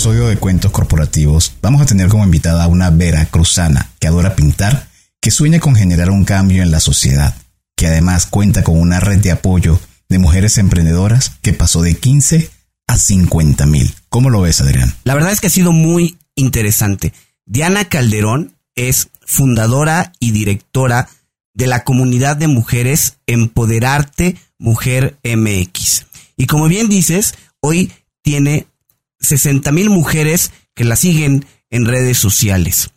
episodio de Cuentos Corporativos vamos a tener como invitada a una Vera Cruzana que adora pintar, que sueña con generar un cambio en la sociedad, que además cuenta con una red de apoyo de mujeres emprendedoras que pasó de 15 a 50 mil. ¿Cómo lo ves, Adrián? La verdad es que ha sido muy interesante. Diana Calderón es fundadora y directora de la comunidad de mujeres Empoderarte Mujer MX. Y como bien dices, hoy tiene 60 mil mujeres que la siguen en redes sociales.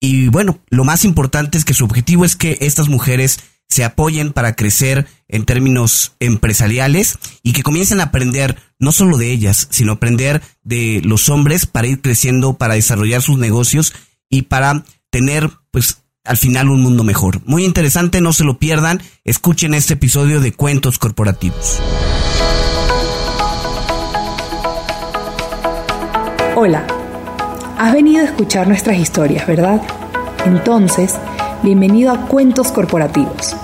Y bueno, lo más importante es que su objetivo es que estas mujeres se apoyen para crecer en términos empresariales y que comiencen a aprender no solo de ellas, sino aprender de los hombres para ir creciendo, para desarrollar sus negocios y para tener pues al final un mundo mejor. Muy interesante, no se lo pierdan, escuchen este episodio de Cuentos Corporativos. Hola, has venido a escuchar nuestras historias, ¿verdad? Entonces, bienvenido a Cuentos Corporativos,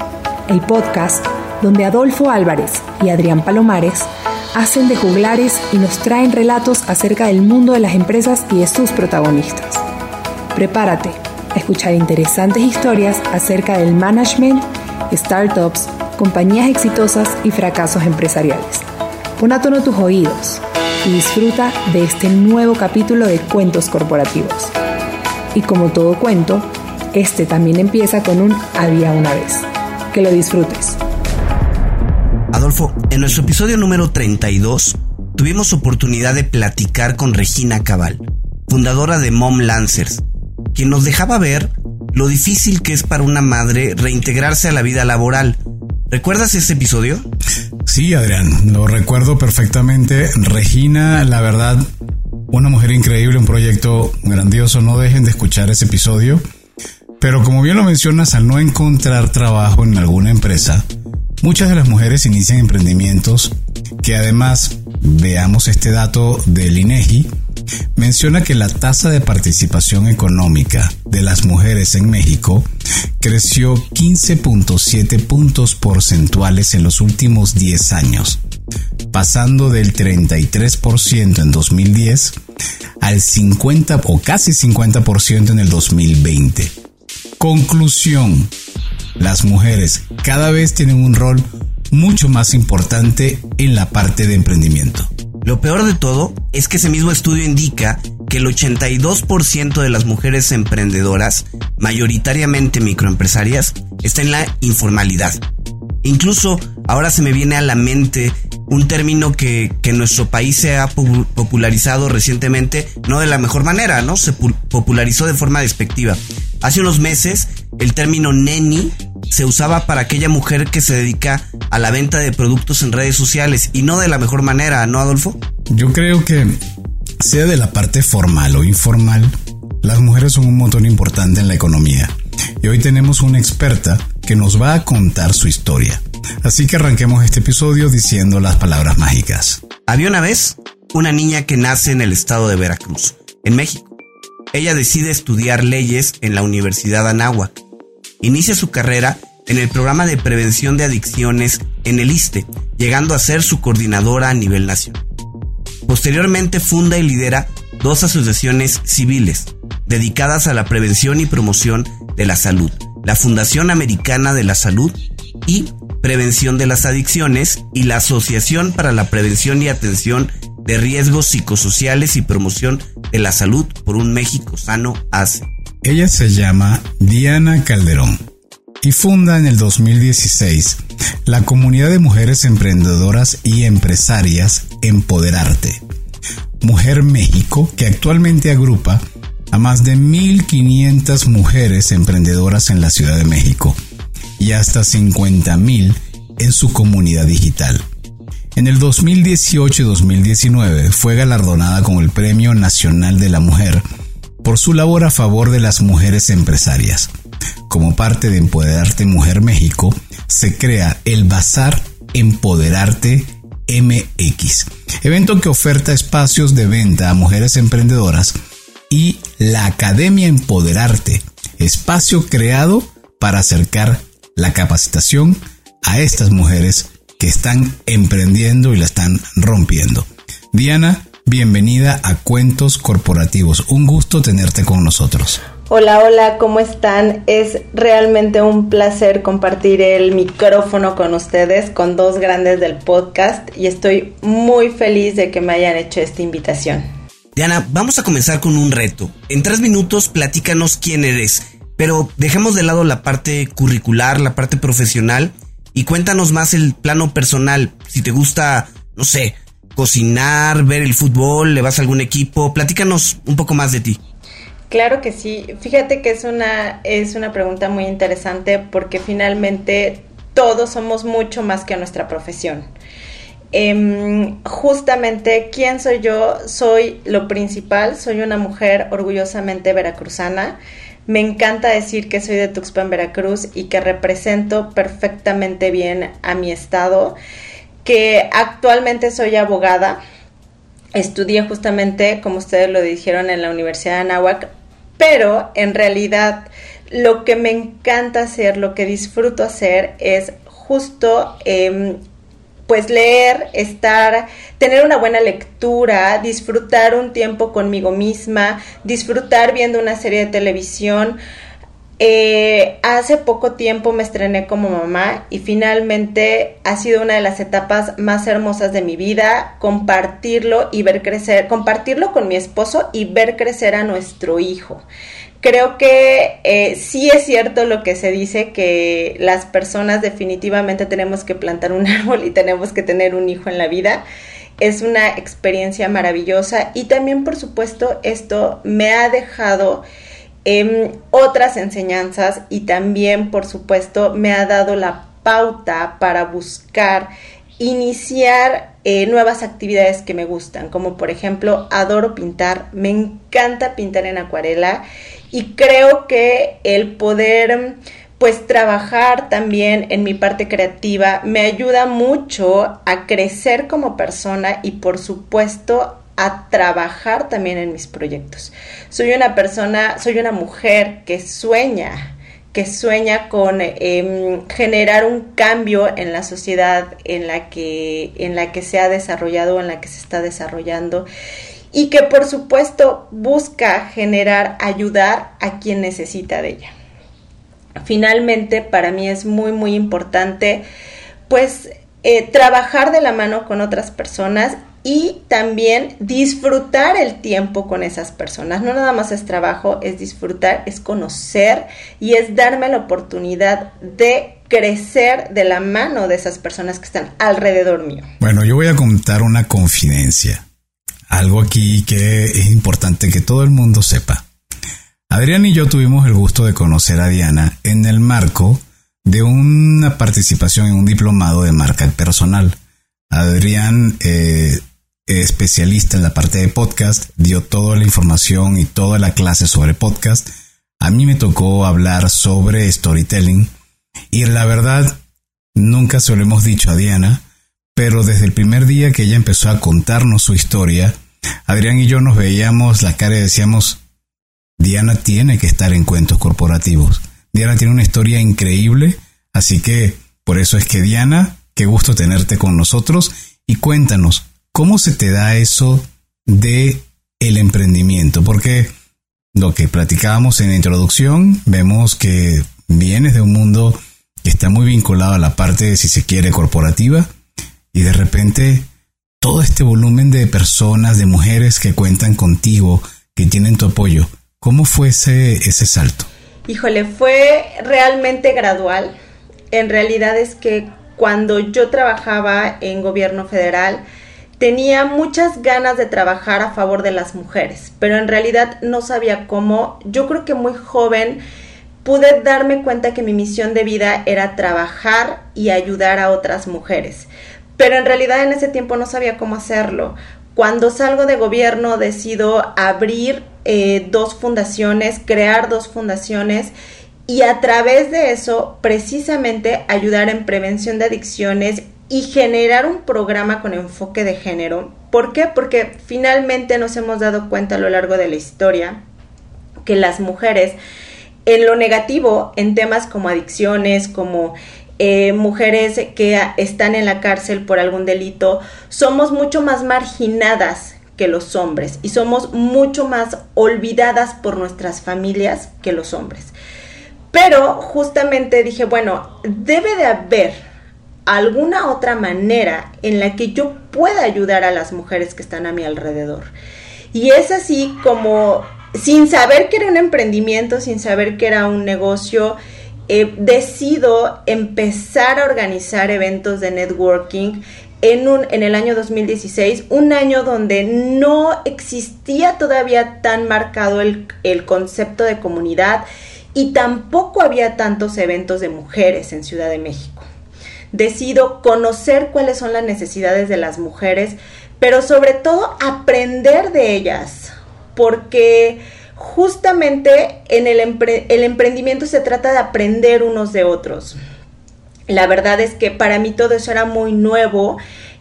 el podcast donde Adolfo Álvarez y Adrián Palomares hacen de juglares y nos traen relatos acerca del mundo de las empresas y de sus protagonistas. Prepárate a escuchar interesantes historias acerca del management, startups, compañías exitosas y fracasos empresariales. Pon a tono tus oídos y disfruta de este nuevo capítulo de Cuentos Corporativos. Y como todo cuento, este también empieza con un había una vez. Que lo disfrutes. Adolfo, en nuestro episodio número 32 tuvimos oportunidad de platicar con Regina Cabal, fundadora de Mom Lancers, quien nos dejaba ver lo difícil que es para una madre reintegrarse a la vida laboral. ¿Recuerdas ese episodio? Sí, Adrián, lo recuerdo perfectamente. Regina, la verdad, una mujer increíble, un proyecto grandioso. No dejen de escuchar ese episodio. Pero como bien lo mencionas, al no encontrar trabajo en alguna empresa, muchas de las mujeres inician emprendimientos que además, veamos este dato del INEGI, menciona que la tasa de participación económica de las mujeres en México creció 15.7 puntos porcentuales en los últimos 10 años, pasando del 33% en 2010 al 50 o casi 50% en el 2020. Conclusión. Las mujeres cada vez tienen un rol mucho más importante en la parte de emprendimiento. Lo peor de todo es que ese mismo estudio indica que el 82% de las mujeres emprendedoras, mayoritariamente microempresarias, está en la informalidad. Incluso ahora se me viene a la mente un término que, que en nuestro país se ha popularizado recientemente, no de la mejor manera, ¿no? Se popularizó de forma despectiva. Hace unos meses, el término neni se usaba para aquella mujer que se dedica a la venta de productos en redes sociales y no de la mejor manera, ¿no, Adolfo? Yo creo que sea de la parte formal o informal, las mujeres son un motor importante en la economía. Y hoy tenemos una experta que nos va a contar su historia. Así que arranquemos este episodio diciendo las palabras mágicas. Había una vez una niña que nace en el estado de Veracruz, en México. Ella decide estudiar leyes en la Universidad Anáhuac Inicia su carrera en el programa de prevención de adicciones en el ISTE, llegando a ser su coordinadora a nivel nacional. Posteriormente funda y lidera dos asociaciones civiles dedicadas a la prevención y promoción de la salud, la Fundación Americana de la Salud y Prevención de las Adicciones y la Asociación para la Prevención y Atención de Riesgos Psicosociales y Promoción de la Salud por un México Sano ACE. Ella se llama Diana Calderón y funda en el 2016 la comunidad de mujeres emprendedoras y empresarias Empoderarte, Mujer México, que actualmente agrupa a más de 1.500 mujeres emprendedoras en la Ciudad de México y hasta 50.000 en su comunidad digital. En el 2018 y 2019 fue galardonada con el Premio Nacional de la Mujer por su labor a favor de las mujeres empresarias. Como parte de Empoderarte Mujer México, se crea el Bazar Empoderarte MX, evento que oferta espacios de venta a mujeres emprendedoras y la Academia Empoderarte, espacio creado para acercar la capacitación a estas mujeres que están emprendiendo y la están rompiendo. Diana, bienvenida a Cuentos Corporativos. Un gusto tenerte con nosotros. Hola, hola, ¿cómo están? Es realmente un placer compartir el micrófono con ustedes, con dos grandes del podcast, y estoy muy feliz de que me hayan hecho esta invitación. Diana, vamos a comenzar con un reto. En tres minutos, platícanos quién eres, pero dejemos de lado la parte curricular, la parte profesional, y cuéntanos más el plano personal. Si te gusta, no sé, cocinar, ver el fútbol, le vas a algún equipo, platícanos un poco más de ti. Claro que sí. Fíjate que es una, es una pregunta muy interesante porque finalmente todos somos mucho más que nuestra profesión. Em, justamente, ¿quién soy yo? Soy lo principal, soy una mujer orgullosamente veracruzana. Me encanta decir que soy de Tuxpan, Veracruz y que represento perfectamente bien a mi estado, que actualmente soy abogada. Estudié justamente, como ustedes lo dijeron, en la Universidad de Anáhuac, pero en realidad lo que me encanta hacer, lo que disfruto hacer es justo em, pues leer, estar, tener una buena lectura, disfrutar un tiempo conmigo misma, disfrutar viendo una serie de televisión. Eh, hace poco tiempo me estrené como mamá y finalmente ha sido una de las etapas más hermosas de mi vida, compartirlo y ver crecer, compartirlo con mi esposo y ver crecer a nuestro hijo. Creo que eh, sí es cierto lo que se dice que las personas definitivamente tenemos que plantar un árbol y tenemos que tener un hijo en la vida. Es una experiencia maravillosa y también por supuesto esto me ha dejado em, otras enseñanzas y también por supuesto me ha dado la pauta para buscar iniciar eh, nuevas actividades que me gustan, como por ejemplo adoro pintar, me encanta pintar en acuarela y creo que el poder pues trabajar también en mi parte creativa me ayuda mucho a crecer como persona y por supuesto a trabajar también en mis proyectos. Soy una persona, soy una mujer que sueña, que sueña con em, generar un cambio en la sociedad en la que en la que se ha desarrollado, en la que se está desarrollando y que por supuesto busca generar, ayudar a quien necesita de ella. Finalmente, para mí es muy, muy importante, pues, eh, trabajar de la mano con otras personas y también disfrutar el tiempo con esas personas. No nada más es trabajo, es disfrutar, es conocer y es darme la oportunidad de crecer de la mano de esas personas que están alrededor mío. Bueno, yo voy a contar una confidencia algo aquí que es importante que todo el mundo sepa. Adrián y yo tuvimos el gusto de conocer a Diana en el marco de una participación en un diplomado de marca personal. Adrián, eh, especialista en la parte de podcast, dio toda la información y toda la clase sobre podcast. A mí me tocó hablar sobre storytelling y la verdad, nunca se lo hemos dicho a Diana, pero desde el primer día que ella empezó a contarnos su historia, Adrián y yo nos veíamos la cara y decíamos, Diana tiene que estar en cuentos corporativos. Diana tiene una historia increíble, así que por eso es que Diana, qué gusto tenerte con nosotros y cuéntanos, ¿cómo se te da eso de el emprendimiento? Porque lo que platicábamos en la introducción, vemos que vienes de un mundo que está muy vinculado a la parte, si se quiere, corporativa, y de repente todo este volumen de personas, de mujeres que cuentan contigo, que tienen tu apoyo, ¿cómo fue ese, ese salto? Híjole, fue realmente gradual. En realidad es que cuando yo trabajaba en gobierno federal, tenía muchas ganas de trabajar a favor de las mujeres, pero en realidad no sabía cómo. Yo creo que muy joven pude darme cuenta que mi misión de vida era trabajar y ayudar a otras mujeres pero en realidad en ese tiempo no sabía cómo hacerlo. Cuando salgo de gobierno decido abrir eh, dos fundaciones, crear dos fundaciones y a través de eso precisamente ayudar en prevención de adicciones y generar un programa con enfoque de género. ¿Por qué? Porque finalmente nos hemos dado cuenta a lo largo de la historia que las mujeres en lo negativo, en temas como adicciones, como eh, mujeres que están en la cárcel por algún delito, somos mucho más marginadas que los hombres y somos mucho más olvidadas por nuestras familias que los hombres. Pero justamente dije, bueno, debe de haber alguna otra manera en la que yo pueda ayudar a las mujeres que están a mi alrededor. Y es así como, sin saber que era un emprendimiento, sin saber que era un negocio, eh, decido empezar a organizar eventos de networking en, un, en el año 2016, un año donde no existía todavía tan marcado el, el concepto de comunidad y tampoco había tantos eventos de mujeres en Ciudad de México. Decido conocer cuáles son las necesidades de las mujeres, pero sobre todo aprender de ellas, porque justamente en el, el emprendimiento se trata de aprender unos de otros. La verdad es que para mí todo eso era muy nuevo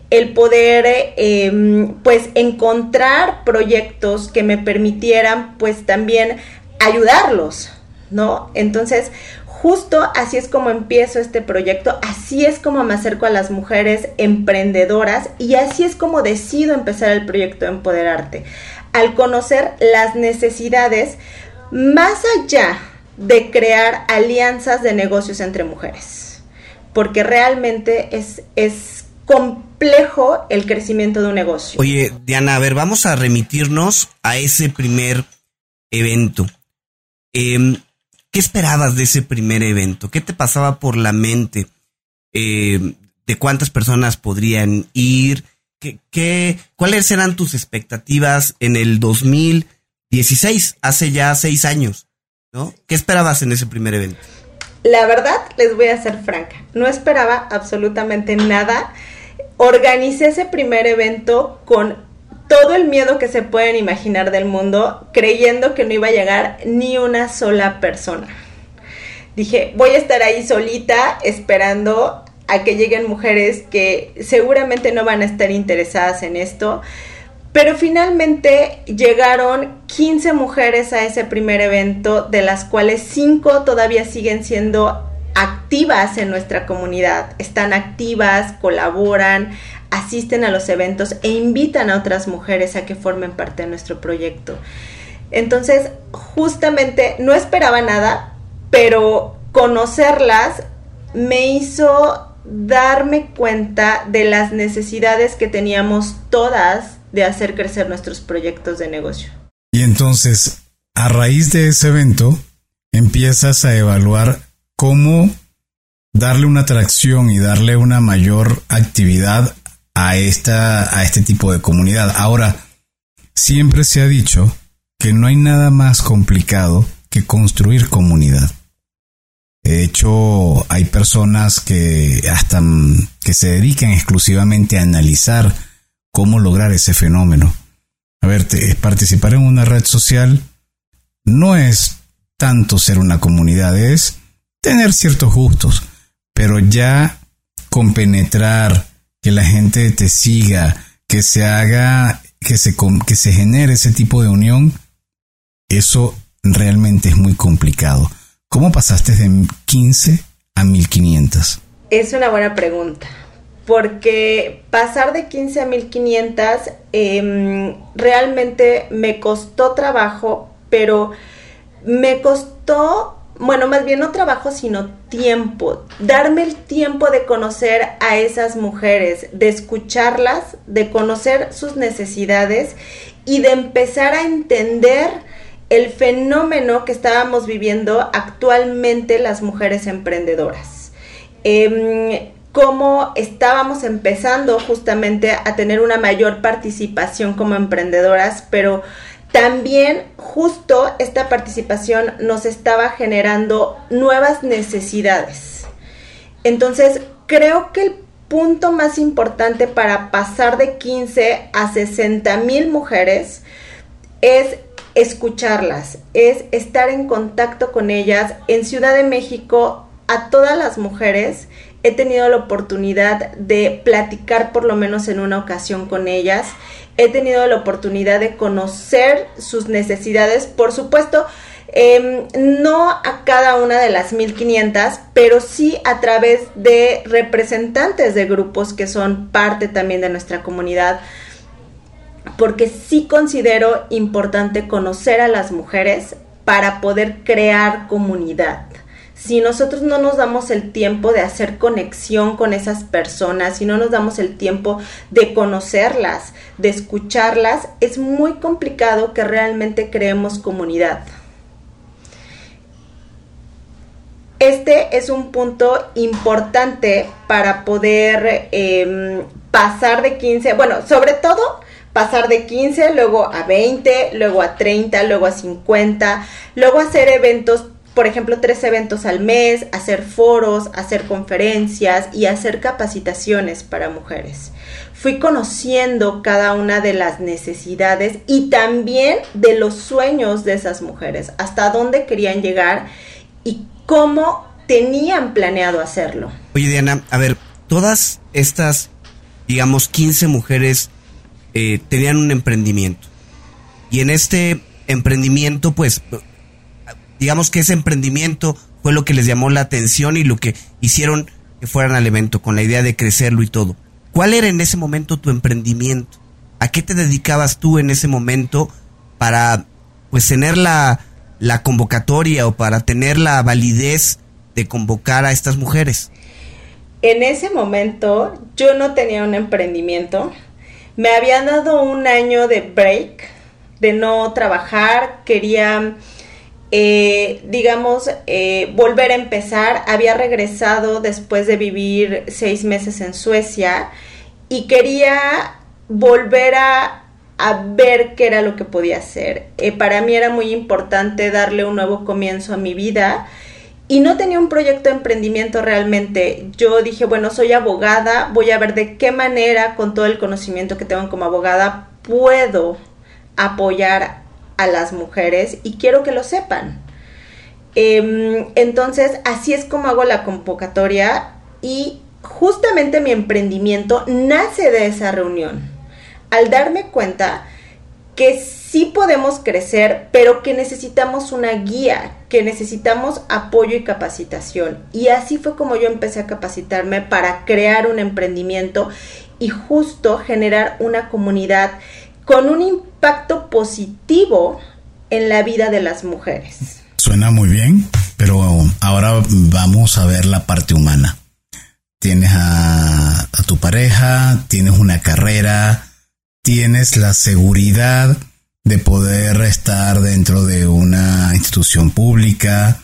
el poder em, pues encontrar proyectos que me permitieran pues también ayudarlos, ¿no? Entonces, justo así es como empiezo este proyecto, así es como me acerco a las mujeres emprendedoras y así es como decido empezar el proyecto de Empoderarte, al conocer las necesidades más allá de crear alianzas de negocios entre mujeres, porque realmente es, es complejo el crecimiento de un negocio. Oye, Diana, a ver, vamos a remitirnos a ese primer evento. Em, ¿Qué esperabas de ese primer evento? ¿Qué te pasaba por la mente? Em, ¿De cuántas personas podrían ir? ¿Qué, qué, cuáles eran tus expectativas en el 2016, hace ya seis años? ¿no? ¿Qué esperabas en ese primer evento? La verdad, les voy a ser franca, no esperaba absolutamente nada organicé ese primer evento con todo el miedo que se pueden imaginar del mundo, creyendo que no iba a llegar ni una sola persona. Dije, voy a estar ahí solita esperando a que lleguen mujeres que seguramente no van a estar interesadas en esto. Pero finalmente llegaron 15 mujeres a ese primer evento, de las cuales 5 todavía siguen siendo activas en nuestra comunidad, están activas, colaboran, asisten a los eventos e invitan a otras mujeres a que formen parte de nuestro proyecto. Entonces, justamente no esperaba nada, pero conocerlas me hizo darme cuenta de las necesidades que teníamos todas de hacer crecer nuestros proyectos de negocio. Y entonces, a raíz de ese evento, empiezas a evaluar cómo darle una atracción y darle una mayor actividad a, esta, a este tipo de comunidad. Ahora, siempre se ha dicho que no hay nada más complicado que construir comunidad. De hecho, hay personas que hasta que se dedican exclusivamente a analizar cómo lograr ese fenómeno. A ver, participar en una red social no es tanto ser una comunidad, es tener ciertos gustos, pero ya compenetrar, que la gente te siga, que se haga, que se, que se genere ese tipo de unión, eso realmente es muy complicado. ¿Cómo pasaste de 15 a 1500? Es una buena pregunta, porque pasar de 15 a 1500 em, realmente me costó trabajo, pero me costó bueno, más bien no trabajo, sino tiempo. Darme el tiempo de conocer a esas mujeres, de escucharlas, de conocer sus necesidades y de empezar a entender el fenómeno que estábamos viviendo actualmente las mujeres emprendedoras. Em, cómo estábamos empezando justamente a tener una mayor participación como emprendedoras, pero también justo esta participación nos estaba generando nuevas necesidades. Entonces, creo que el punto más importante para pasar de 15 a 60 mil mujeres es escucharlas, es estar en contacto con ellas. En Ciudad de México, a todas las mujeres he tenido la oportunidad de platicar por lo menos en una ocasión con ellas he tenido la oportunidad de conocer sus necesidades, por supuesto, em, no a cada una de las 1500, pero sí a través de representantes de grupos que son parte también de nuestra comunidad. porque sí considero importante conocer a las mujeres para poder crear comunidad. Si nosotros no nos damos el tiempo de hacer conexión con esas personas, si no nos damos el tiempo de conocerlas, de escucharlas, es muy complicado que realmente creemos comunidad. Este es un punto importante para poder em, pasar de 15, bueno, sobre todo pasar de 15, luego a 20, luego a 30, luego a 50, luego hacer eventos, por ejemplo, tres eventos al mes, hacer foros, hacer conferencias y hacer capacitaciones para mujeres. Fui conociendo cada una de las necesidades y también de los sueños de esas mujeres, hasta dónde querían llegar y cómo tenían planeado hacerlo. Oye, Diana, a ver, todas estas, digamos, 15 mujeres eh, tenían un emprendimiento. Y en este emprendimiento, pues, digamos que ese emprendimiento fue lo que les llamó la atención y lo que hicieron que fueran al evento, con la idea de crecerlo y todo. ¿Cuál era en ese momento tu emprendimiento? ¿A qué te dedicabas tú en ese momento para, pues, tener la, la convocatoria o para tener la validez de convocar a estas mujeres? En ese momento yo no tenía un emprendimiento. Me habían dado un año de break, de no trabajar. Quería, eh, digamos, eh, volver a empezar. Había regresado después de vivir seis meses en Suecia y quería volver a, a ver qué era lo que podía hacer. Eh, para mí era muy importante darle un nuevo comienzo a mi vida y no tenía un proyecto de emprendimiento realmente. Yo dije, bueno, soy abogada, voy a ver de qué manera, con todo el conocimiento que tengo como abogada, puedo apoyar a las mujeres y quiero que lo sepan. Em, entonces, así es como hago la convocatoria y justamente mi emprendimiento nace de esa reunión. Al darme cuenta que sí podemos crecer, pero que necesitamos una guía, que necesitamos apoyo y capacitación. Y así fue como yo empecé a capacitarme para crear un emprendimiento y justo generar una comunidad con un impacto positivo en la vida de las mujeres. Suena muy bien, pero ahora vamos a ver la parte humana. Tienes a, tu pareja, tienes una carrera, tienes la seguridad de poder estar dentro de una institución pública,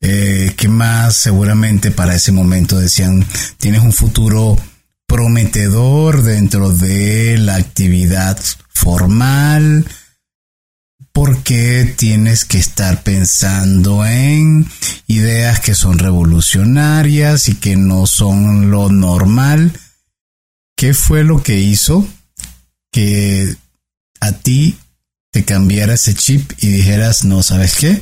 eh, que más seguramente para ese momento decían, tienes un futuro prometedor dentro de la actividad formal, porque tienes que estar pensando en ideas que son revolucionarias y que no son lo normal. ¿Qué fue lo que hizo que a ti te cambiara ese chip y dijeras, no, ¿sabes qué?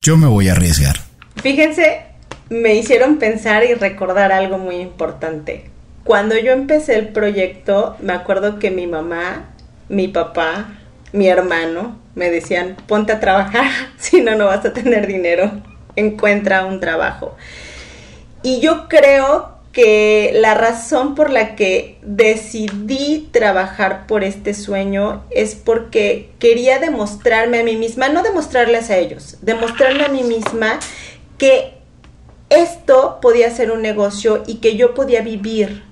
Yo me voy a arriesgar. Fíjense, me hicieron pensar y recordar algo muy importante. Cuando yo empecé el proyecto, me acuerdo que mi mamá, mi papá, mi hermano me decían, ponte a trabajar, si no, no vas a tener dinero, encuentra un trabajo. Y yo creo que la razón por la que decidí trabajar por este sueño es porque quería demostrarme a mí misma, no demostrarles a ellos, demostrarme a mí misma que esto podía ser un negocio y que yo podía vivir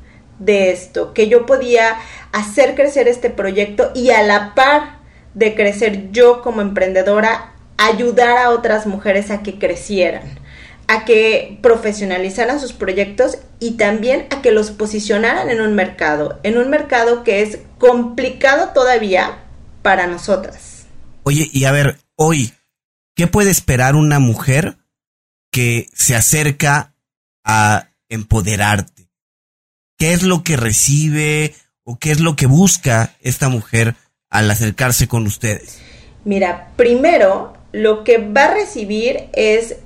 de esto, que yo podía hacer crecer este proyecto y a la par de crecer yo como emprendedora, ayudar a otras mujeres a que crecieran a que profesionalizaran sus proyectos y también a que los posicionaran en un mercado, en un mercado que es complicado todavía para nosotras. Oye, y a ver, hoy, ¿qué puede esperar una mujer que se acerca a empoderarte? ¿Qué es lo que recibe o qué es lo que busca esta mujer al acercarse con ustedes? Mira, primero lo que va a recibir es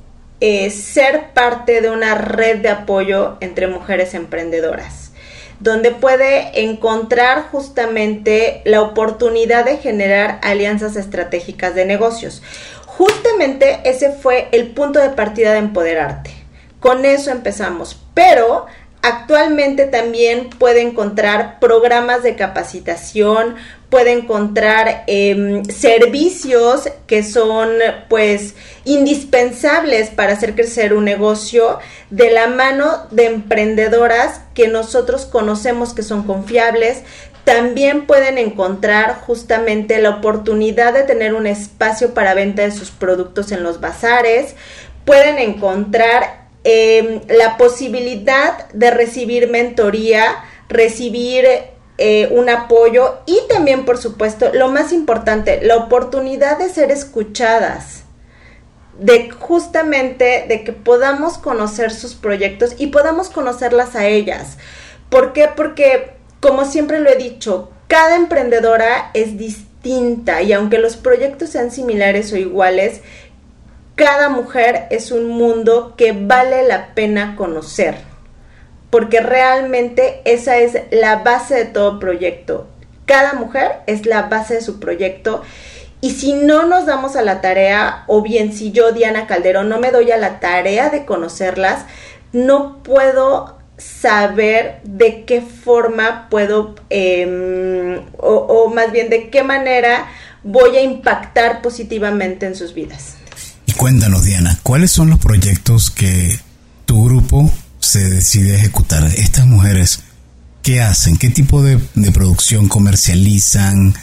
eh, ser parte de una red de apoyo entre mujeres emprendedoras, donde puede encontrar justamente la oportunidad de generar alianzas estratégicas de negocios. Justamente ese fue el punto de partida de empoderarte. Con eso empezamos, pero actualmente también puede encontrar programas de capacitación, puede encontrar em, servicios que son pues indispensables para hacer crecer un negocio de la mano de emprendedoras que nosotros conocemos que son confiables, también pueden encontrar justamente la oportunidad de tener un espacio para venta de sus productos en los bazares, pueden encontrar em, la posibilidad de recibir mentoría, recibir eh, un apoyo y también, por supuesto, lo más importante, la oportunidad de ser escuchadas de justamente de que podamos conocer sus proyectos y podamos conocerlas a ellas. ¿Por qué? Porque como siempre lo he dicho, cada emprendedora es distinta y aunque los proyectos sean similares o iguales, cada mujer es un mundo que vale la pena conocer, porque realmente esa es la base de todo proyecto. Cada mujer es la base de su proyecto y si no nos damos a la tarea, o bien si yo, Diana Calderón, no me doy a la tarea de conocerlas, no puedo saber de qué forma puedo, em, o, más bien de qué manera voy a impactar positivamente en sus vidas. Cuéntanos, Diana, ¿cuáles son los proyectos que tu grupo se decide ejecutar? Estas mujeres, ¿qué hacen? ¿Qué tipo de, producción comercializan?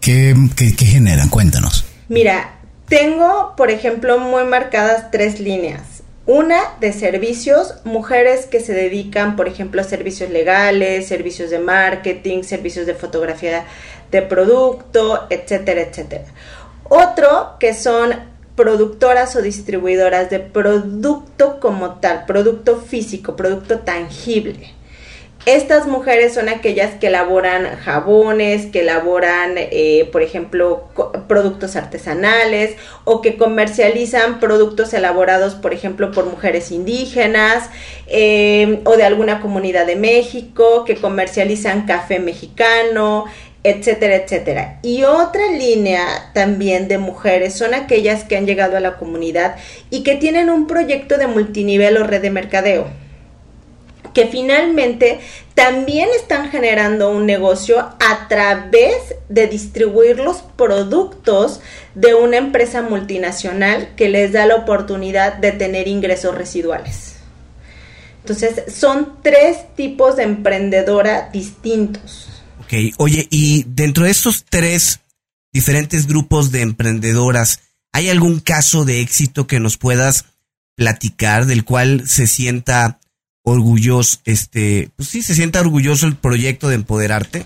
¿Qué, qué, qué generan? Cuéntanos. Mira, tengo, por ejemplo, muy marcadas tres líneas. Una de servicios, mujeres que se dedican, por ejemplo, a servicios legales, servicios de marketing, servicios de fotografía de producto, etcétera, etcétera. Otro que son productoras o distribuidoras de producto como tal, producto físico, producto tangible. Estas mujeres son aquellas que elaboran jabones, que elaboran, eh, por ejemplo, productos artesanales o que comercializan productos elaborados, por ejemplo, por mujeres indígenas eh, o de alguna comunidad de México, que comercializan café mexicano, etcétera, etcétera. Y otra línea también de mujeres son aquellas que han llegado a la comunidad y que tienen un proyecto de multinivel o red de mercadeo que finalmente también están generando un negocio a través de distribuir los productos de una empresa multinacional que les da la oportunidad de tener ingresos residuales. Entonces, son tres tipos de emprendedora distintos. Ok, oye, y dentro de estos tres diferentes grupos de emprendedoras, ¿hay algún caso de éxito que nos puedas platicar del cual se sienta orgulloso, este, pues sí, se sienta orgulloso el proyecto de empoderarte.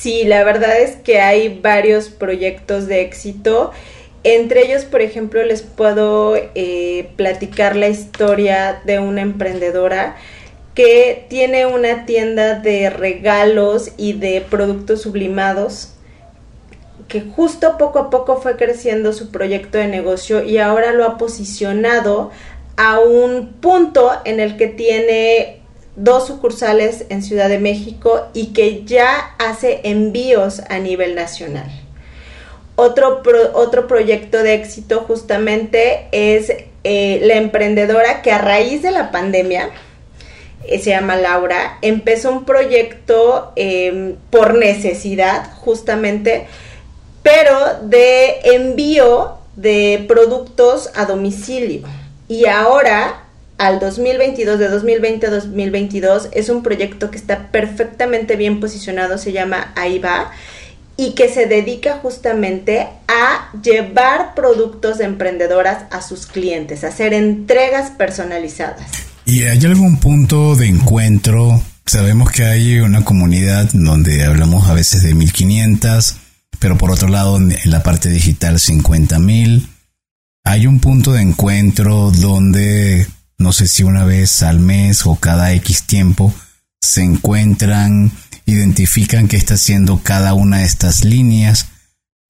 Sí, la verdad es que hay varios proyectos de éxito. Entre ellos, por ejemplo, les puedo eh, platicar la historia de una emprendedora que tiene una tienda de regalos y de productos sublimados que justo poco a poco fue creciendo su proyecto de negocio y ahora lo ha posicionado a un punto en el que tiene dos sucursales en Ciudad de México y que ya hace envíos a nivel nacional. Otro, otro proyecto de éxito justamente es eh, la emprendedora que a raíz de la pandemia, se llama Laura, empezó un proyecto em, por necesidad justamente, pero de envío de productos a domicilio. Y ahora, al 2022, de 2020 a 2022, es un proyecto que está perfectamente bien posicionado, se llama AIBA, y que se dedica justamente a llevar productos de emprendedoras a sus clientes, a hacer entregas personalizadas. ¿Y hay algún punto de encuentro? Sabemos que hay una comunidad donde hablamos a veces de 1500, pero por otro lado en la parte digital 50000 hay un punto de encuentro donde no sé si una vez al mes o cada X tiempo se encuentran, identifican qué está haciendo cada una de estas líneas,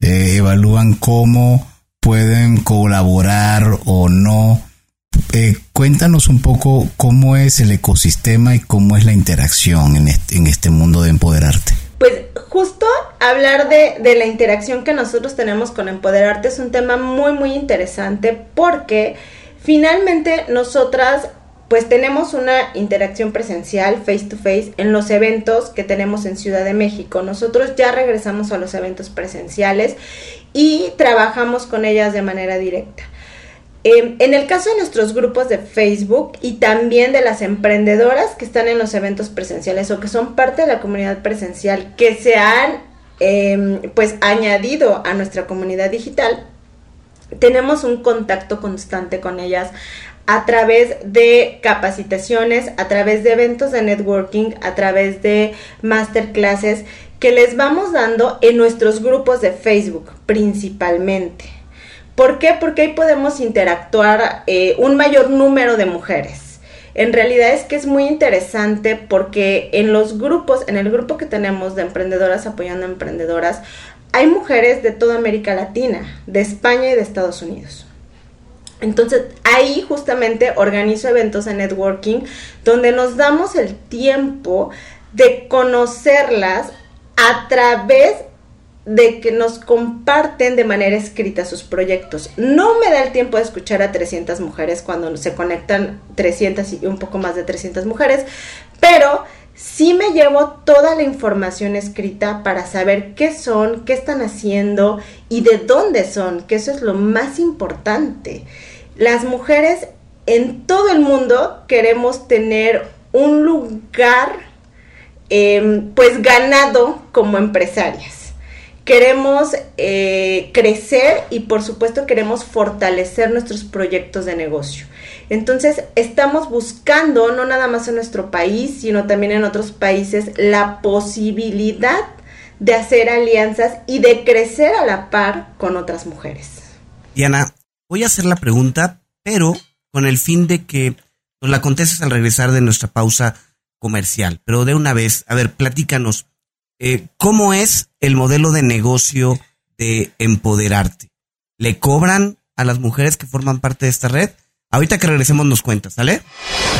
eh, evalúan cómo pueden colaborar o no. Eh, cuéntanos un poco cómo es el ecosistema y cómo es la interacción en este, en este mundo de empoderarte. Pues justo hablar de, de, la interacción que nosotros tenemos con Empoderarte es un tema muy, muy interesante porque finalmente nosotras pues tenemos una interacción presencial face to face en los eventos que tenemos en Ciudad de México. Nosotros ya regresamos a los eventos presenciales y trabajamos con ellas de manera directa. Em, en el caso de nuestros grupos de Facebook y también de las emprendedoras que están en los eventos presenciales o que son parte de la comunidad presencial que se han em, pues añadido a nuestra comunidad digital, tenemos un contacto constante con ellas a través de capacitaciones, a través de eventos de networking, a través de masterclasses que les vamos dando en nuestros grupos de Facebook principalmente. ¿Por qué? Porque ahí podemos interactuar eh, un mayor número de mujeres. En realidad es que es muy interesante porque en los grupos, en el grupo que tenemos de emprendedoras apoyando a emprendedoras, hay mujeres de toda América Latina, de España y de Estados Unidos. Entonces ahí justamente organizo eventos de networking donde nos damos el tiempo de conocerlas a través de que nos comparten de manera escrita sus proyectos. No me da el tiempo de escuchar a 300 mujeres cuando se conectan 300 y un poco más de 300 mujeres, pero sí me llevo toda la información escrita para saber qué son, qué están haciendo y de dónde son, que eso es lo más importante. Las mujeres en todo el mundo queremos tener un lugar em, pues ganado como empresarias queremos eh, crecer y por supuesto queremos fortalecer nuestros proyectos de negocio. Entonces estamos buscando, no nada más en nuestro país, sino también en otros países, la posibilidad de hacer alianzas y de crecer a la par con otras mujeres. Diana, voy a hacer la pregunta, pero con el fin de que nos la contestes al regresar de nuestra pausa comercial. Pero de una vez, a ver, platícanos. Eh, ¿cómo es el modelo de negocio de empoderarte? ¿Le cobran a las mujeres que forman parte de esta red? Ahorita que regresemos nos cuentas, ¿sale?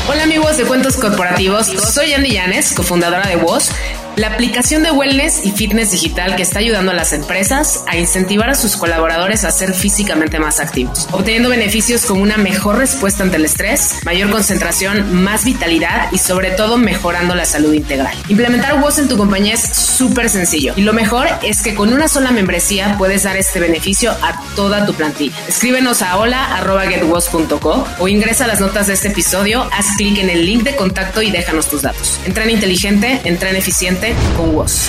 Hola amigos de Cuentos Corporativos, soy Andy Llanes, cofundadora de Voz la aplicación de wellness y fitness digital que está ayudando a las empresas a incentivar a sus colaboradores a ser físicamente más activos, obteniendo beneficios como una mejor respuesta ante el estrés, mayor concentración, más vitalidad y sobre todo mejorando la salud integral. Implementar WOS en tu compañía es súper sencillo y lo mejor es que con una sola membresía puedes dar este beneficio a toda tu plantilla. Escríbenos a hola.getwos.co o ingresa a las notas de este episodio, haz clic en el link de contacto y déjanos tus datos. Entren inteligente, entren eficiente con WOS.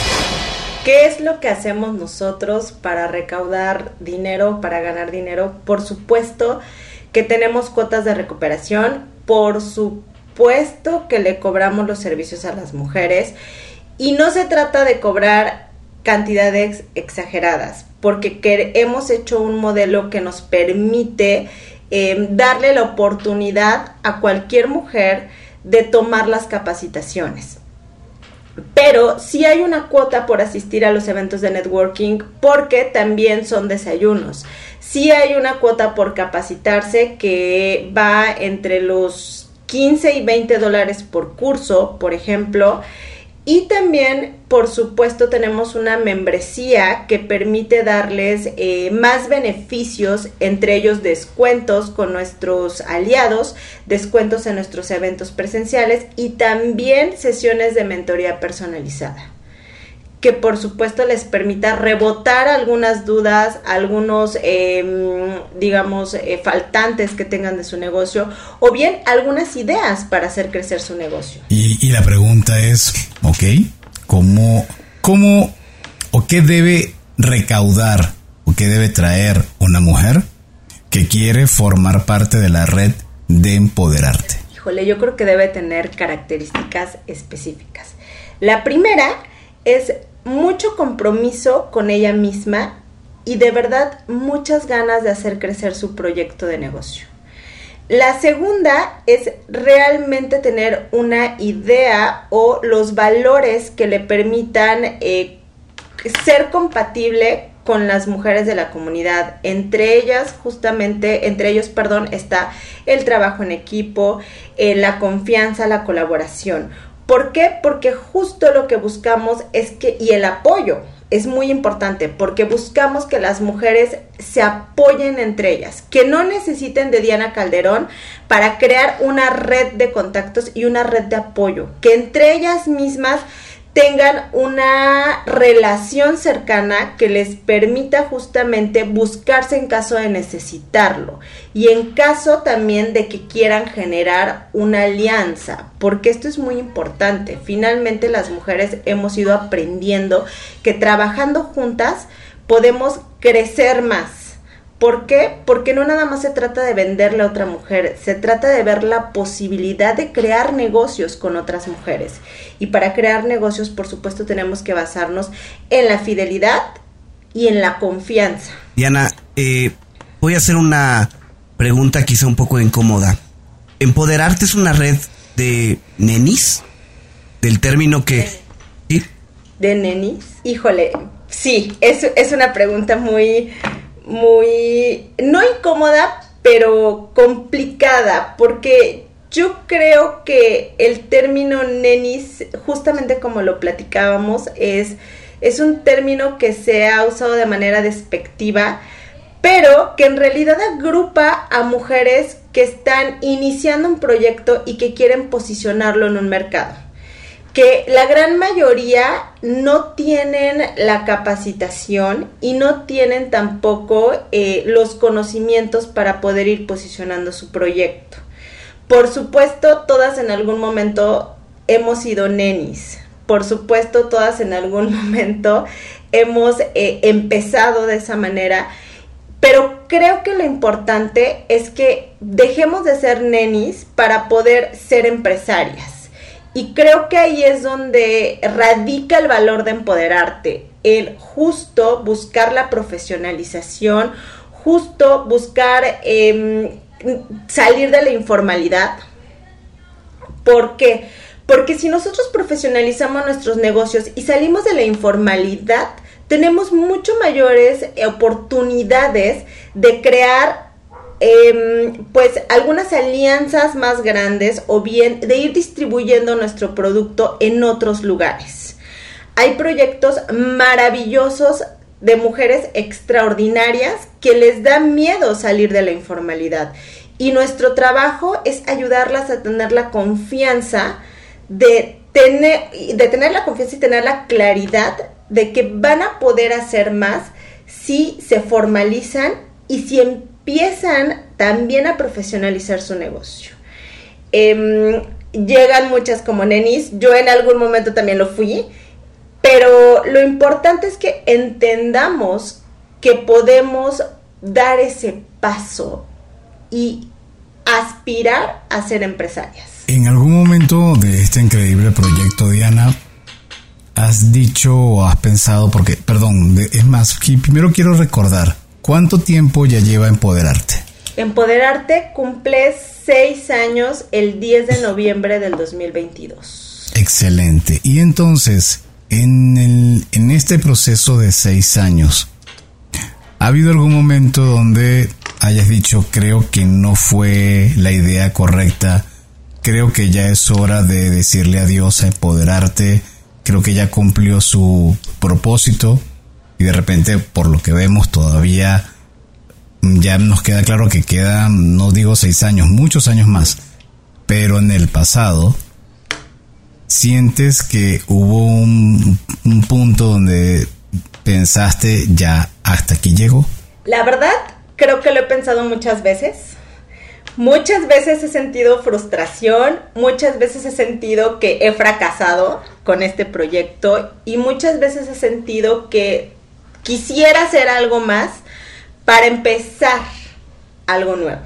¿Qué es lo que hacemos nosotros para recaudar dinero, para ganar dinero? Por supuesto que tenemos cuotas de recuperación, por supuesto que le cobramos los servicios a las mujeres y no se trata de cobrar cantidades exageradas, porque hemos hecho un modelo que nos permite eh, darle la oportunidad a cualquier mujer de tomar las capacitaciones pero sí hay una cuota por asistir a los eventos de networking porque también son desayunos. Sí hay una cuota por capacitarse que va entre los 15 y 20 dólares por curso, por ejemplo. Y también, por supuesto, tenemos una membresía que permite darles eh, más beneficios, entre ellos descuentos con nuestros aliados, descuentos en nuestros eventos presenciales y también sesiones de mentoría personalizada que por supuesto les permita rebotar algunas dudas, algunos, em, digamos, eh, faltantes que tengan de su negocio o bien algunas ideas para hacer crecer su negocio. Y, la pregunta es, ok, ¿cómo, cómo o qué debe recaudar o qué debe traer una mujer que quiere formar parte de la red de empoderarte? Híjole, yo creo que debe tener características específicas. La primera es mucho compromiso con ella misma y de verdad muchas ganas de hacer crecer su proyecto de negocio. La segunda es realmente tener una idea o los valores que le permitan eh, ser compatible con las mujeres de la comunidad. Entre ellas, justamente, entre ellos, perdón, está el trabajo en equipo, eh, la confianza, la colaboración. ¿Por qué? Porque justo lo que buscamos es que, y el apoyo, es muy importante porque buscamos que las mujeres se apoyen entre ellas, que no necesiten de Diana Calderón para crear una red de contactos y una red de apoyo, que entre ellas mismas tengan una relación cercana que les permita justamente buscarse en caso de necesitarlo y en caso también de que quieran generar una alianza, porque esto es muy importante. Finalmente las mujeres hemos ido aprendiendo que trabajando juntas podemos crecer más ¿Por qué? Porque no nada más se trata de venderle a otra mujer, se trata de ver la posibilidad de crear negocios con otras mujeres. Y para crear negocios, por supuesto, tenemos que basarnos en la fidelidad y en la confianza. Diana, eh, voy a hacer una pregunta quizá un poco incómoda. ¿Empoderarte es una red de nenis? Del término que... ¿sí? ¿De nenis? Híjole, sí, es, es una pregunta muy muy, no incómoda, pero complicada, porque yo creo que el término nenis, justamente como lo platicábamos, es, es un término que se ha usado de manera despectiva, pero que en realidad agrupa a mujeres que están iniciando un proyecto y que quieren posicionarlo en un mercado que la gran mayoría no tienen la capacitación y no tienen tampoco eh, los conocimientos para poder ir posicionando su proyecto. Por supuesto, todas en algún momento hemos sido nenis. Por supuesto, todas en algún momento hemos eh, empezado de esa manera. Pero creo que lo importante es que dejemos de ser nenis para poder ser empresarias y creo que ahí es donde radica el valor de empoderarte, el justo buscar la profesionalización, justo buscar em, salir de la informalidad. ¿Por qué? Porque si nosotros profesionalizamos nuestros negocios y salimos de la informalidad, tenemos mucho mayores oportunidades de crear Em, pues algunas alianzas más grandes o bien de ir distribuyendo nuestro producto en otros lugares. Hay proyectos maravillosos de mujeres extraordinarias que les da miedo salir de la informalidad y nuestro trabajo es ayudarlas a tener la confianza de tener, de tener la confianza y tener la claridad de que van a poder hacer más si se formalizan y si empiezan también a profesionalizar su negocio. Em, llegan muchas como nenis, yo en algún momento también lo fui, pero lo importante es que entendamos que podemos dar ese paso y aspirar a ser empresarias. En algún momento de este increíble proyecto, Diana, has dicho o has pensado, porque, perdón, es más, primero quiero recordar, ¿Cuánto tiempo ya lleva Empoderarte? Empoderarte cumple seis años el 10 de noviembre del 2022. Excelente. Y entonces, en, el, en este proceso de seis años, ¿ha habido algún momento donde hayas dicho, creo que no fue la idea correcta? Creo que ya es hora de decirle adiós a empoderarte. Creo que ya cumplió su propósito y de repente por lo que vemos todavía ya nos queda claro que quedan, no digo seis años, muchos años más, pero en el pasado sientes que hubo un, un punto donde pensaste ya hasta aquí llegó. La verdad, creo que lo he pensado muchas veces. Muchas veces he sentido frustración, muchas veces he sentido que he fracasado con este proyecto y muchas veces he sentido que quisiera hacer algo más para empezar algo nuevo.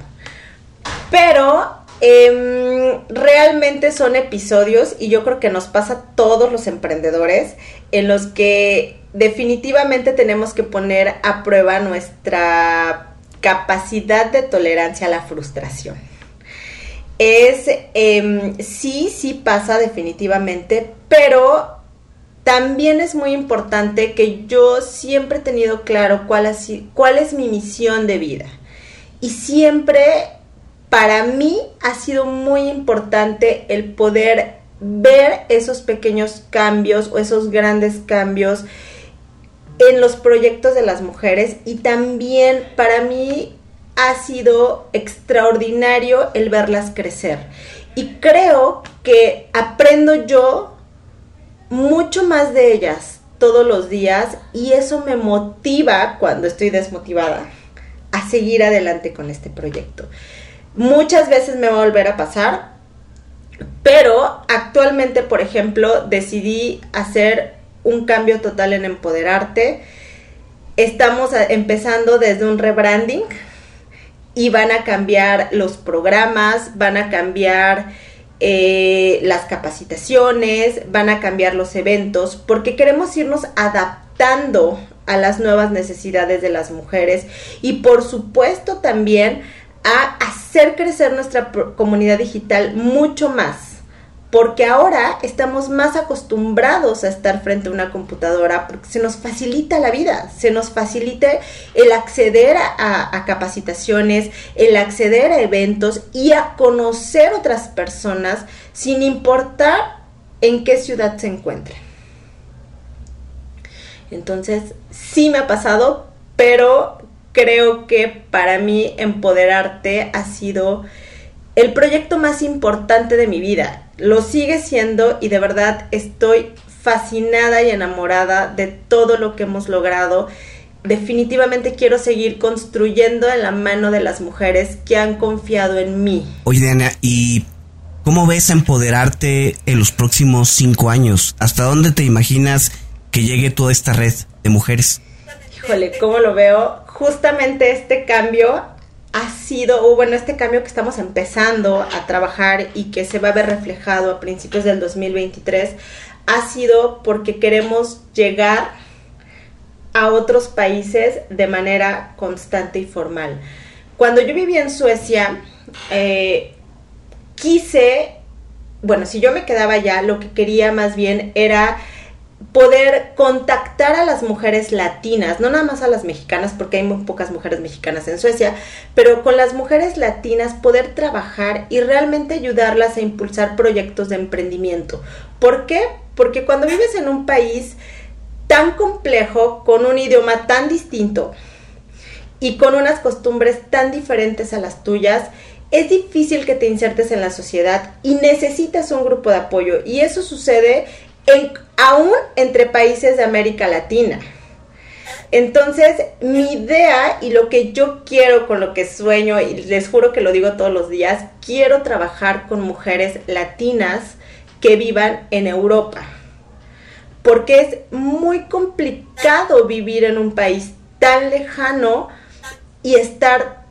Pero em, realmente son episodios y yo creo que nos pasa a todos los emprendedores en los que definitivamente tenemos que poner a prueba nuestra capacidad de tolerancia a la frustración. Es, em, sí, sí pasa definitivamente, pero también es muy importante que yo siempre he tenido claro cuál, es mi misión de vida. Y siempre para mí ha sido muy importante el poder ver esos pequeños cambios o esos grandes cambios en los proyectos de las mujeres y también para mí ha sido extraordinario el verlas crecer. Y creo que aprendo yo mucho más de ellas todos los días y eso me motiva cuando estoy desmotivada a seguir adelante con este proyecto. Muchas veces me va a volver a pasar, pero actualmente, por ejemplo, decidí hacer un cambio total en empoderarte. Estamos empezando desde un rebranding y van a cambiar los programas, van a cambiar eh, las capacitaciones, van a cambiar los eventos, porque queremos irnos adaptando a las nuevas necesidades de las mujeres y por supuesto también a hacer crecer nuestra comunidad digital mucho más porque ahora estamos más acostumbrados a estar frente a una computadora porque se nos facilita la vida, se nos facilita el acceder a, capacitaciones, el acceder a eventos y a conocer otras personas sin importar en qué ciudad se encuentren. Entonces, sí me ha pasado, pero creo que para mí empoderarte ha sido el proyecto más importante de mi vida lo sigue siendo y de verdad estoy fascinada y enamorada de todo lo que hemos logrado. Definitivamente quiero seguir construyendo en la mano de las mujeres que han confiado en mí. Oye, Diana, ¿y cómo ves empoderarte en los próximos cinco años? ¿Hasta dónde te imaginas que llegue toda esta red de mujeres? Híjole, ¿cómo lo veo? Justamente este cambio ha sido, bueno, este cambio que estamos empezando a trabajar y que se va a ver reflejado a principios del 2023, ha sido porque queremos llegar a otros países de manera constante y formal. Cuando yo vivía en Suecia, eh, quise, bueno, si yo me quedaba allá, lo que quería más bien era poder contactar a las mujeres latinas, no nada más a las mexicanas, porque hay muy pocas mujeres mexicanas en Suecia, pero con las mujeres latinas poder trabajar y realmente ayudarlas a impulsar proyectos de emprendimiento. ¿Por qué? Porque cuando vives en un país tan complejo, con un idioma tan distinto y con unas costumbres tan diferentes a las tuyas, es difícil que te insertes en la sociedad y necesitas un grupo de apoyo. Y eso sucede aún entre países de América Latina. Entonces, mi idea y lo que yo quiero, con lo que sueño, y les juro que lo digo todos los días, quiero trabajar con mujeres latinas que vivan en Europa. Porque es muy complicado vivir en un país tan lejano y estar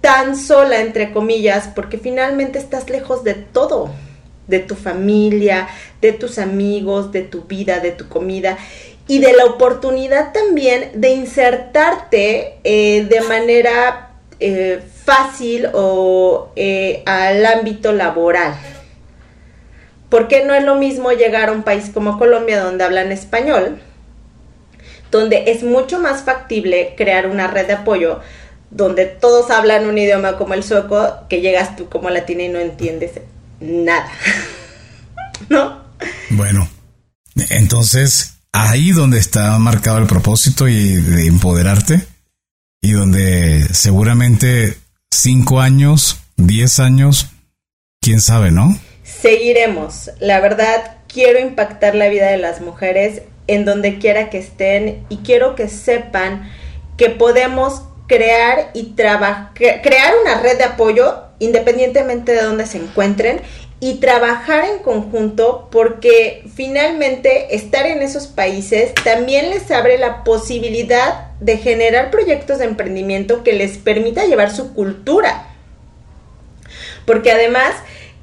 tan sola, entre comillas, porque finalmente estás lejos de todo de tu familia, de tus amigos, de tu vida, de tu comida y de la oportunidad también de insertarte eh, de manera eh, fácil o eh, al ámbito laboral. Porque no es lo mismo llegar a un país como Colombia donde hablan español, donde es mucho más factible crear una red de apoyo donde todos hablan un idioma como el sueco, que llegas tú como latina y no entiendes nada. ¿No? Bueno, entonces ahí donde está marcado el propósito y de empoderarte y donde seguramente cinco años, diez años, quién sabe, ¿no? Seguiremos. La verdad, quiero impactar la vida de las mujeres en donde quiera que estén y quiero que sepan que podemos crear y trabajar, crear una red de apoyo independientemente de dónde se encuentren y trabajar en conjunto porque finalmente estar en esos países también les abre la posibilidad de generar proyectos de emprendimiento que les permita llevar su cultura. Porque además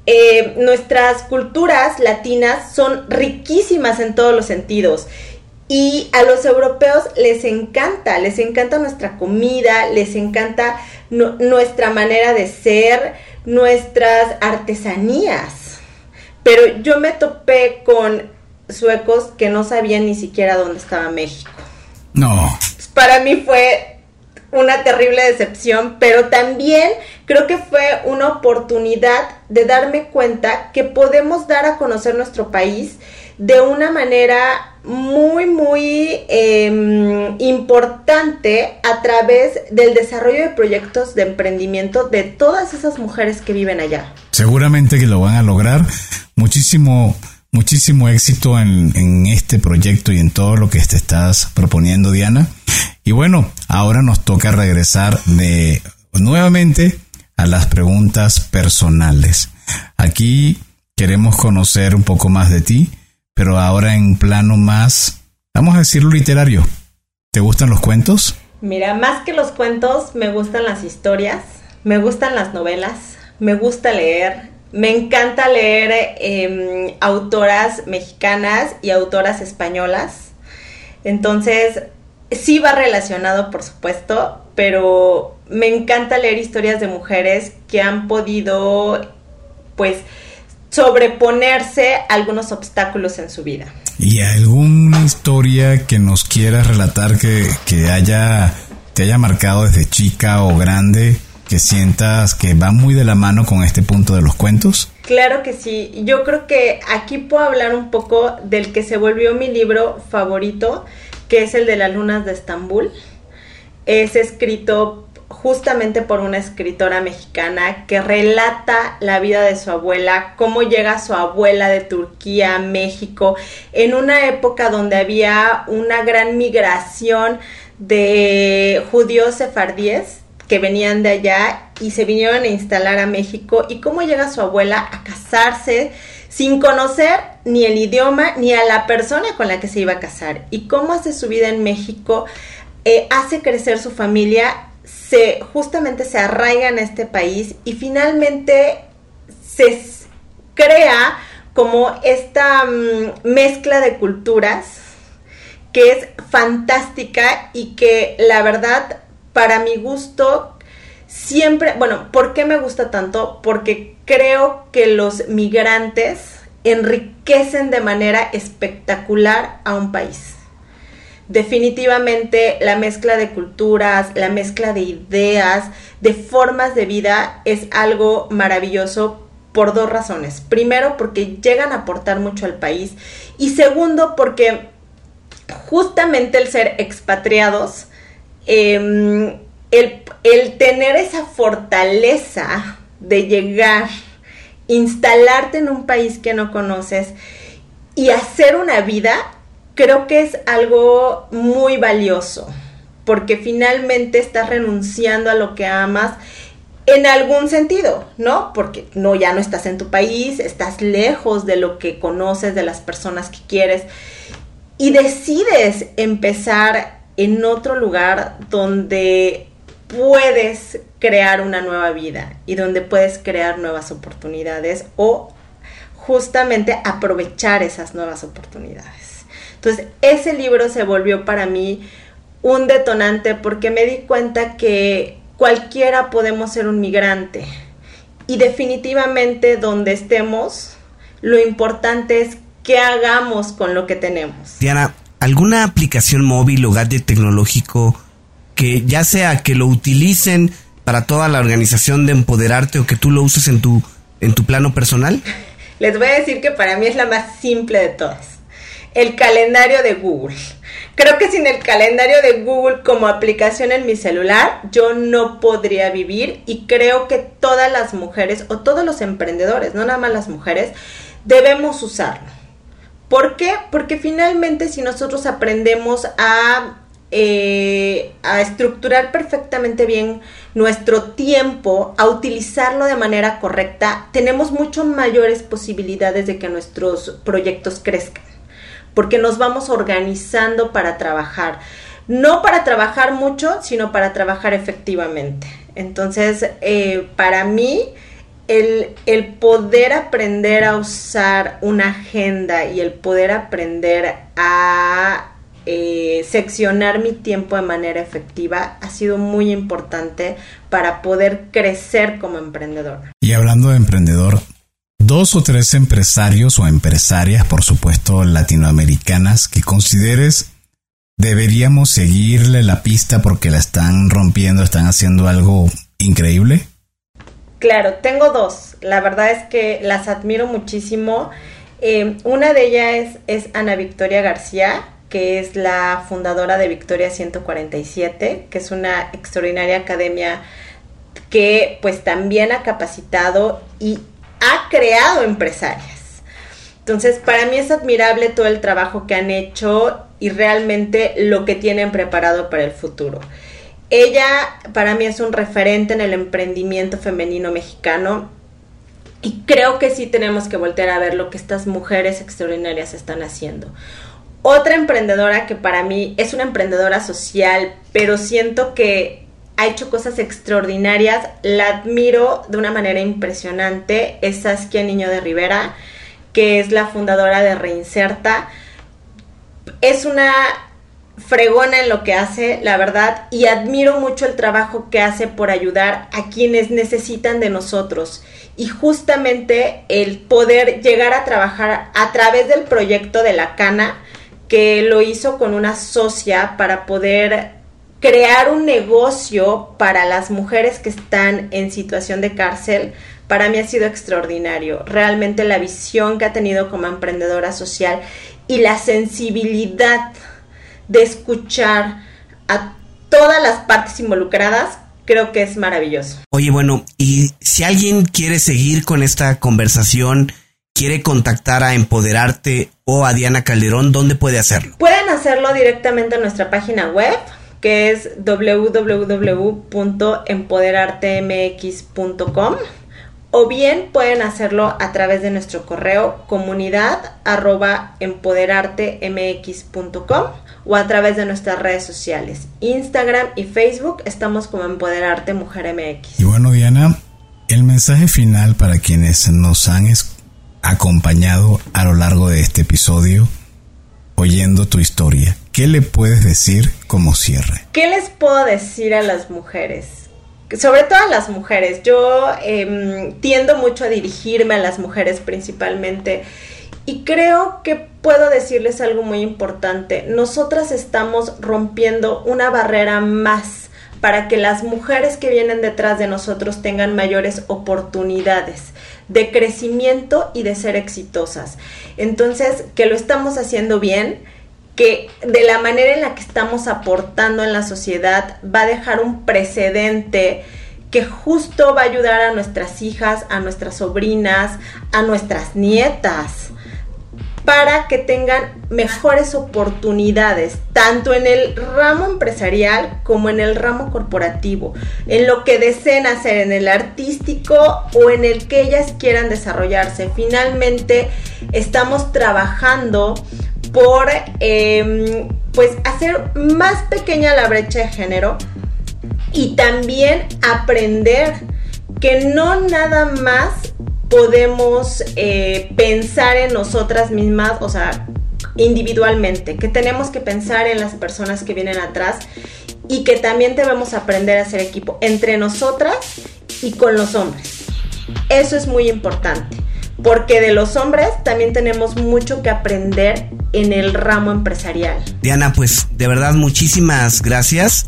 eh, nuestras culturas latinas son riquísimas en todos los sentidos. Y a los europeos les encanta, les encanta nuestra comida, les encanta nuestra manera de ser, nuestras artesanías. Pero yo me topé con suecos que no sabían ni siquiera dónde estaba México. No. Para mí fue una terrible decepción, pero también creo que fue una oportunidad de darme cuenta que podemos dar a conocer nuestro país de una manera muy, muy em, importante a través del desarrollo de proyectos de emprendimiento de todas esas mujeres que viven allá. Seguramente que lo van a lograr. Muchísimo, muchísimo éxito en, en este proyecto y en todo lo que te estás proponiendo, Diana. Y bueno, ahora nos toca regresar de nuevamente a las preguntas personales. Aquí queremos conocer un poco más de ti pero ahora en plano más, vamos a decirlo literario. ¿Te gustan los cuentos? Mira, más que los cuentos, me gustan las historias, me gustan las novelas, me gusta leer, me encanta leer em, autoras mexicanas y autoras españolas. Entonces, sí va relacionado, por supuesto, pero me encanta leer historias de mujeres que han podido, pues, sobreponerse a algunos obstáculos en su vida. ¿Y alguna historia que nos quieras relatar que, que haya, te haya marcado desde chica o grande, que sientas que va muy de la mano con este punto de los cuentos? Claro que sí. Yo creo que aquí puedo hablar un poco del que se volvió mi libro favorito, que es el de las lunas de Estambul. Es escrito justamente por una escritora mexicana que relata la vida de su abuela, cómo llega su abuela de Turquía a México, en una época donde había una gran migración de judíos sefardíes que venían de allá y se vinieron a instalar a México y cómo llega su abuela a casarse sin conocer ni el idioma ni a la persona con la que se iba a casar y cómo hace su vida en México, eh, hace crecer su familia se justamente se arraiga en este país y finalmente se crea como esta mm, mezcla de culturas que es fantástica y que la verdad para mi gusto siempre, bueno, ¿por qué me gusta tanto? Porque creo que los migrantes enriquecen de manera espectacular a un país definitivamente la mezcla de culturas, la mezcla de ideas, de formas de vida es algo maravilloso por dos razones. Primero, porque llegan a aportar mucho al país y segundo, porque justamente el ser expatriados, em, el, el tener esa fortaleza de llegar, instalarte en un país que no conoces y hacer una vida creo que es algo muy valioso, porque finalmente estás renunciando a lo que amas en algún sentido, ¿no? Porque no ya no estás en tu país, estás lejos de lo que conoces, de las personas que quieres y decides empezar en otro lugar donde puedes crear una nueva vida y donde puedes crear nuevas oportunidades o justamente aprovechar esas nuevas oportunidades. Entonces, ese libro se volvió para mí un detonante porque me di cuenta que cualquiera podemos ser un migrante y definitivamente donde estemos, lo importante es qué hagamos con lo que tenemos. Diana, ¿alguna aplicación móvil o gadget tecnológico que ya sea que lo utilicen para toda la organización de empoderarte o que tú lo uses en tu, en tu plano personal? Les voy a decir que para mí es la más simple de todas el calendario de Google. Creo que sin el calendario de Google como aplicación en mi celular, yo no podría vivir y creo que todas las mujeres o todos los emprendedores, no nada más las mujeres, debemos usarlo. ¿Por qué? Porque finalmente si nosotros aprendemos a, eh, a estructurar perfectamente bien nuestro tiempo, a utilizarlo de manera correcta, tenemos mucho mayores posibilidades de que nuestros proyectos crezcan porque nos vamos organizando para trabajar. No para trabajar mucho, sino para trabajar efectivamente. Entonces, eh, para mí, el, el, poder aprender a usar una agenda y el poder aprender a eh, seccionar mi tiempo de manera efectiva ha sido muy importante para poder crecer como emprendedor. Y hablando de emprendedor, dos o tres empresarios o empresarias, por supuesto latinoamericanas, que consideres deberíamos seguirle la pista porque la están rompiendo, están haciendo algo increíble? Claro, tengo dos. La verdad es que las admiro muchísimo. Eh, una de ellas es, Ana Victoria García, que es la fundadora de Victoria 147, que es una extraordinaria academia que pues también ha capacitado y ha creado empresarias. Entonces, para mí es admirable todo el trabajo que han hecho y realmente lo que tienen preparado para el futuro. Ella para mí es un referente en el emprendimiento femenino mexicano y creo que sí tenemos que voltear a ver lo que estas mujeres extraordinarias están haciendo. Otra emprendedora que para mí es una emprendedora social, pero siento que ha hecho cosas extraordinarias, la admiro de una manera impresionante, es Saskia Niño de Rivera, que es la fundadora de Reinserta. Es una fregona en lo que hace, la verdad, y admiro mucho el trabajo que hace por ayudar a quienes necesitan de nosotros. Y justamente el poder llegar a trabajar a través del proyecto de la Cana, que lo hizo con una socia para poder crear un negocio para las mujeres que están en situación de cárcel, para mí ha sido extraordinario. Realmente la visión que ha tenido como emprendedora social y la sensibilidad de escuchar a todas las partes involucradas, creo que es maravilloso. Oye, bueno, y si alguien quiere seguir con esta conversación, quiere contactar a Empoderarte o a Diana Calderón, ¿dónde puede hacerlo? Pueden hacerlo directamente en nuestra página web, que es www.empoderartemx.com o bien pueden hacerlo a través de nuestro correo comunidad arroba empoderartemx.com o a través de nuestras redes sociales, Instagram y Facebook, estamos como Empoderarte Mujer MX. Y bueno, Diana, el mensaje final para quienes nos han acompañado a lo largo de este episodio, oyendo tu historia, ¿qué le puedes decir como cierre? ¿Qué les puedo decir a las mujeres? sobre todo a las mujeres. Yo em, tiendo mucho a dirigirme a las mujeres principalmente. Y creo que puedo decirles algo muy importante. Nosotras estamos rompiendo una barrera más para que las mujeres que vienen detrás de nosotros tengan mayores oportunidades de crecimiento y de ser exitosas. Entonces, que lo estamos haciendo bien, que de la manera en la que estamos aportando en la sociedad va a dejar un precedente que justo va a ayudar a nuestras hijas, a nuestras sobrinas, a nuestras nietas, para que tengan mejores oportunidades, tanto en el ramo empresarial como en el ramo corporativo, en lo que deseen hacer, en el artístico o en el que ellas quieran desarrollarse. Finalmente, estamos trabajando por em, pues hacer más pequeña la brecha de género y también aprender que no nada más podemos eh, pensar en nosotras mismas, o sea, individualmente, que tenemos que pensar en las personas que vienen atrás y que también debemos aprender a hacer equipo entre nosotras y con los hombres. Eso es muy importante, porque de los hombres también tenemos mucho que aprender en el ramo empresarial. Diana, pues de verdad muchísimas gracias.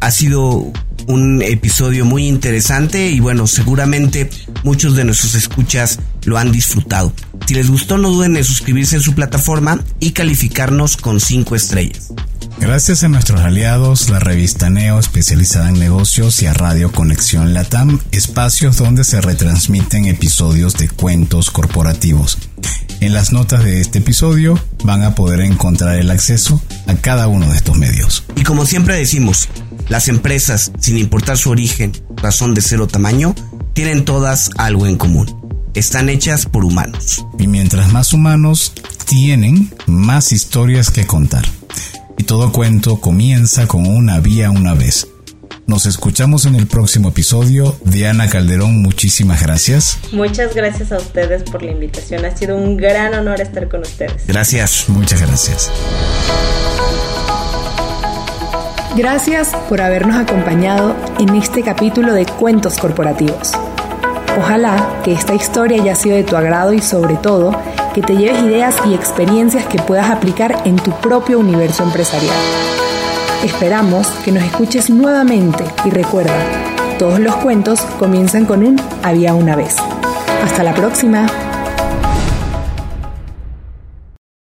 Ha sido un episodio muy interesante y bueno, seguramente muchos de nuestros escuchas lo han disfrutado. Si les gustó, no duden en suscribirse en su plataforma y calificarnos con 5 estrellas. Gracias a nuestros aliados, la revista Neo especializada en negocios y a Radio Conexión Latam, espacios donde se retransmiten episodios de cuentos corporativos. En las notas de este episodio van a poder encontrar el acceso a cada uno de estos medios. Y como siempre decimos, las empresas, sin importar su origen, razón de ser o tamaño, tienen todas algo en común. Están hechas por humanos. Y mientras más humanos tienen, más historias que contar. Y todo cuento comienza con una vía una vez. Nos escuchamos en el próximo episodio. Diana Calderón, muchísimas gracias. Muchas gracias a ustedes por la invitación. Ha sido un gran honor estar con ustedes. Gracias. Muchas gracias. Gracias por habernos acompañado en este capítulo de Cuentos Corporativos. Ojalá que esta historia haya sido de tu agrado y sobre todo que te lleves ideas y experiencias que puedas aplicar en tu propio universo empresarial. Esperamos que nos escuches nuevamente y recuerda, todos los cuentos comienzan con un había una vez. Hasta la próxima.